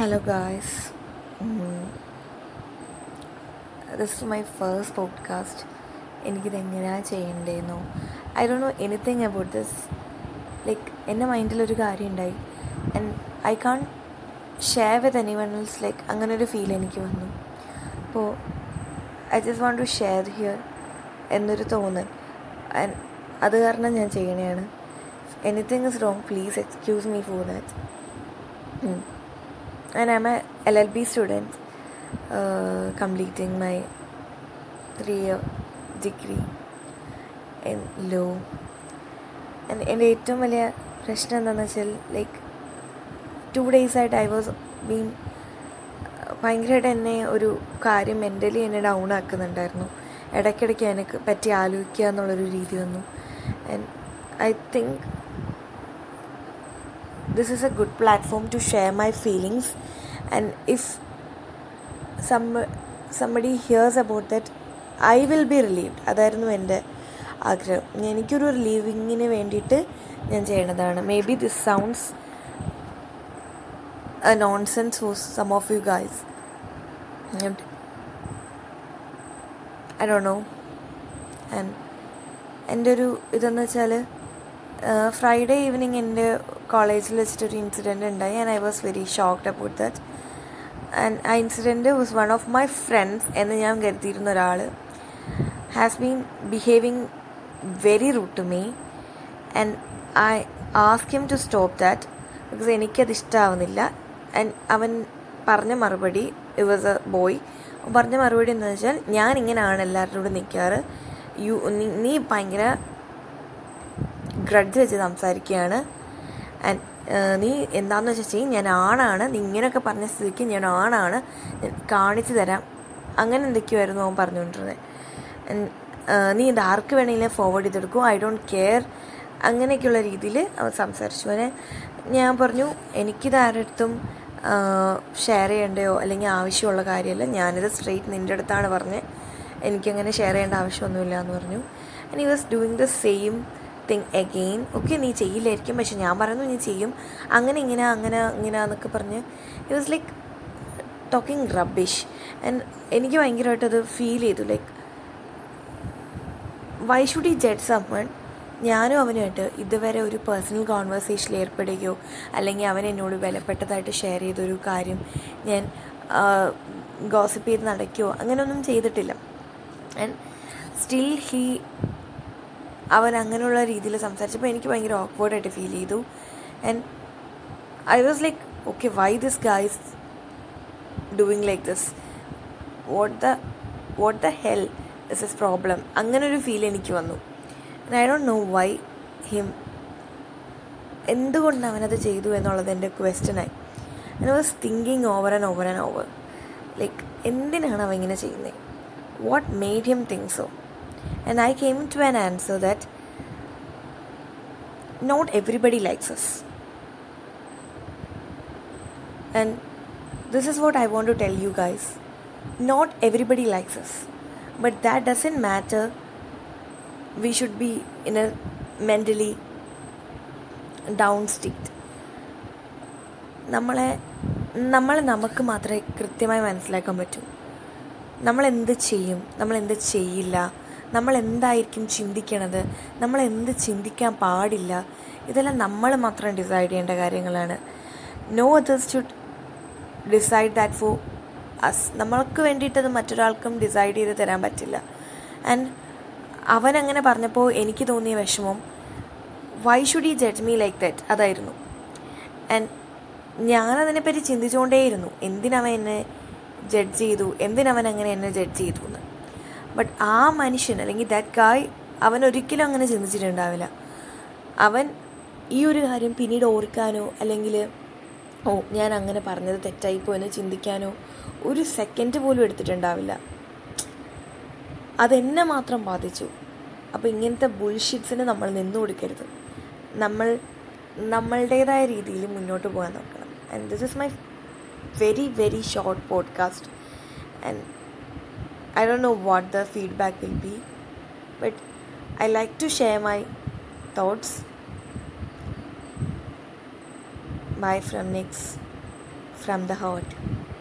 Hello, guys this is my first podcast. എനിക്കിത് എങ്ങനെയാണ് ചെയ്യേണ്ടതെന്നോ? I Dr know anything about this like എന്റെ മൈൻഡിലൊരു കാര്യം ഉണ്ടായി and I can't share with anyone else like അങ്ങനെ ഒരു ഫീൽ എനിക്ക് വന്നു. അപ്പോൾ I just want to share here എന്നൊരു തോന്നൽ. ആൻഡ് അത് കാരണം ഞാൻ ചെയ്യണതാണ് anything is wrong please excuse me for that and I'm a LLB student uh, completing my three-year degree in law. And എന്റെ ഏറ്റവും വലിയ പ്രശ്നം എന്താണെന്ന് വെച്ചാൽ ലൈക്ക് ടു ഡേയ്സ് ആയിട്ട് ഐ വാസ് ബീൻ ഭയങ്കരമായിട്ട് എന്നെ ഒരു കാര്യം മെന്റലി എന്നെ ഡൗൺ ആക്കുന്നുണ്ടായിരുന്നു ഇടയ്ക്കിടയ്ക്ക് എനിക്ക് പറ്റി ആലോചിക്കുക എന്നുള്ളൊരു രീതി വന്നു and I think this is a good platform to share my feelings. And if some somebody hears about that I will be relieved അതായിരുന്നു എന്റെ ആഗ്രഹം. എനിക്കൊരു റിലീവിങ്ങിന് വേണ്ടിയിട്ട് ഞാൻ ചെയ്യണതാണ്. Maybe this sounds a nonsense for some of you guys I Dr know and എന്റെ ഒരു ഇതെന്ന് വെച്ചാൽ ഫ്രൈഡേ ഈവനിങ് എന്റെ കോളേജിൽ വെച്ചിട്ടൊരു ഇൻസിഡന്റ് ഉണ്ടായി and I was very shocked about that and ആ incident was one of my friends എന്ന് ഞാൻ കരുതിയിരുന്ന ഒരാൾ has been behaving very rude to me and I ask him to stop that because എനിക്കത് ഇഷ്ടമാവുന്നില്ല ആൻഡ് അവൻ പറഞ്ഞ മറുപടി ഇറ്റ് വാസ് എ ബോയ് പറഞ്ഞ മറുപടി എന്ന് വെച്ചാൽ ഞാൻ ഇങ്ങനെയാണ് എല്ലാവരോടും നിൽക്കാറ്. യു നീ ഭയങ്കര ഗ്രഡ്ജ് വെച്ച് സംസാരിക്കുകയാണ്. നീ എന്താണെന്ന് വെച്ചാൽ ചെയ്യും ഞാൻ ആണാണ് നീ ഇങ്ങനെയൊക്കെ പറഞ്ഞ സ്ഥിതിക്ക് ഞാൻ ആണാണ് കാണിച്ചു തരാം. അങ്ങനെ എന്തൊക്കെയായിരുന്നു അവൻ പറഞ്ഞുകൊണ്ടിരുന്നത് നീ ഇത് ആർക്ക് വേണമെങ്കിലും ഫോർവേഡ് ചെയ്തെടുക്കും ഐ ഡോണ്ട് കെയർ അങ്ങനെയൊക്കെയുള്ള രീതിയിൽ അവൻ സംസാരിച്ചു. അവനെ ഞാൻ പറഞ്ഞു എനിക്കിത് ആരടുത്തും ഷെയർ ചെയ്യേണ്ടയോ അല്ലെങ്കിൽ ആവശ്യമുള്ള കാര്യമല്ല ഞാനിത് സ്ട്രെയിറ്റ് നിന്റെ അടുത്താണ് പറഞ്ഞത് എനിക്കങ്ങനെ ഷെയർ ചെയ്യേണ്ട ആവശ്യമൊന്നുമില്ല എന്ന് പറഞ്ഞു. And he was doing the same thing again okay നീ ചെയ്യില്ലായിരിക്കും പക്ഷെ ഞാൻ പറയുന്നു നീ ചെയ്യും. അങ്ങനെ ഇങ്ങനെ അങ്ങനെ ഇങ്ങനെ എന്നൊക്കെ പറഞ്ഞ് it was like talking rubbish and എനിക്ക് ഭയങ്കരമായിട്ട് അത് ഫീൽ ചെയ്തു. Like why should he judge someone ഞാനും അവനുമായിട്ട് ഇതുവരെ ഒരു പേഴ്സണൽ കോൺവെർസേഷനിൽ ഏർപ്പെടുകയോ അല്ലെങ്കിൽ അവൻ എന്നോട് വിലപ്പെട്ടതായിട്ട് ഷെയർ ചെയ്തൊരു കാര്യം ഞാൻ ഗോസിപ്പ് ചെയ്ത് നടക്കുകയോ അങ്ങനെയൊന്നും ചെയ്തിട്ടില്ല. ആൻഡ് സ്റ്റിൽ ഹീ അവൻ അങ്ങനെയുള്ള രീതിയിൽ സംസാരിച്ചപ്പോൾ എനിക്ക് ഭയങ്കര ഓക്വേർഡായിട്ട് ഫീൽ ചെയ്തു. And I was like okay why this guys doing like this what the what the hell is is problem അങ്ങനൊരു ഫീൽ എനിക്ക് വന്നു. I don't know why him എന്തുകൊണ്ട് അവനത് ചെയ്തു എന്നുള്ളത് എന്റെ ക്വസ്റ്റനായി I was thinking over and over and over like എന്തിനാണ് അവൻ ഇങ്ങനെ ചെയ്യുന്നത് what made him think so and I came to an answer that not everybody likes us. And this is what I want to tell you guys. Not everybody likes us. But that doesn't matter. We should be in a mentally down state. നമ്മളെ നമ്മളെ നമുക്ക് മാത്രമേ കൃത്യമായി മനസ്സിലാക്കാൻ പറ്റൂ നമ്മൾ എന്ത് ചെയ്യും നമ്മൾ എന്ത് ചെയ്യില്ല നമ്മൾ എന്തായിരിക്കും ചിന്തിക്കണത്? നമ്മൾ എന്ത് ചിന്തിക്കാൻ പാടില്ല? ഇതെല്ലാം നമ്മൾ മാത്രം ഡിസൈഡ് ചെയ്യേണ്ട കാര്യങ്ങളാണ്. No others should decide that for us നമ്മൾക്ക് വേണ്ടിയിട്ടത് മറ്റൊരാൾക്കും ഡിസൈഡ് ചെയ്ത് തരാൻ പറ്റില്ല. ആൻഡ് അവൻ അങ്ങനെ പറഞ്ഞപ്പോൾ എനിക്ക് തോന്നിയ വിഷമം why should he judge me like that അതായിരുന്നു. ആൻഡ് ഞാനതിനെപ്പറ്റി ചിന്തിച്ചുകൊണ്ടേയിരുന്നു എന്തിനവൻ എന്നെ ജഡ്ജ് ചെയ്തു? എന്തിനവൻ അങ്ങനെ എന്നെ ജഡ്ജ് ചെയ്തു എന്ന് ബട്ട് ആ മനുഷ്യൻ അല്ലെങ്കിൽ ദാറ്റ് ഗായ് അവൻ ഒരിക്കലും അങ്ങനെ ചിന്തിച്ചിട്ടുണ്ടാവില്ല. അവൻ ഈ ഒരു കാര്യം പിന്നീട് ഓർക്കാനോ അല്ലെങ്കിൽ ഓ ഞാൻ അങ്ങനെ പറഞ്ഞത് തെറ്റായിപ്പോ എന്ന് ചിന്തിക്കാനോ ഒരു സെക്കൻഡ് പോലും എടുത്തിട്ടുണ്ടാവില്ല. അതെന്നെ മാത്രം ബാധിച്ചു. അപ്പോൾ ഇങ്ങനത്തെ ബുൾഷിറ്റ്സിന് നമ്മൾ നിന്നു കൊടുക്കരുത്. നമ്മൾ നമ്മളുടേതായ രീതിയിൽ മുന്നോട്ട് പോകാൻ നോക്കണം. And this is my very very short podcast and I don't know what the feedback will be, but I like to share my thoughts. Bye from Nix from the heart.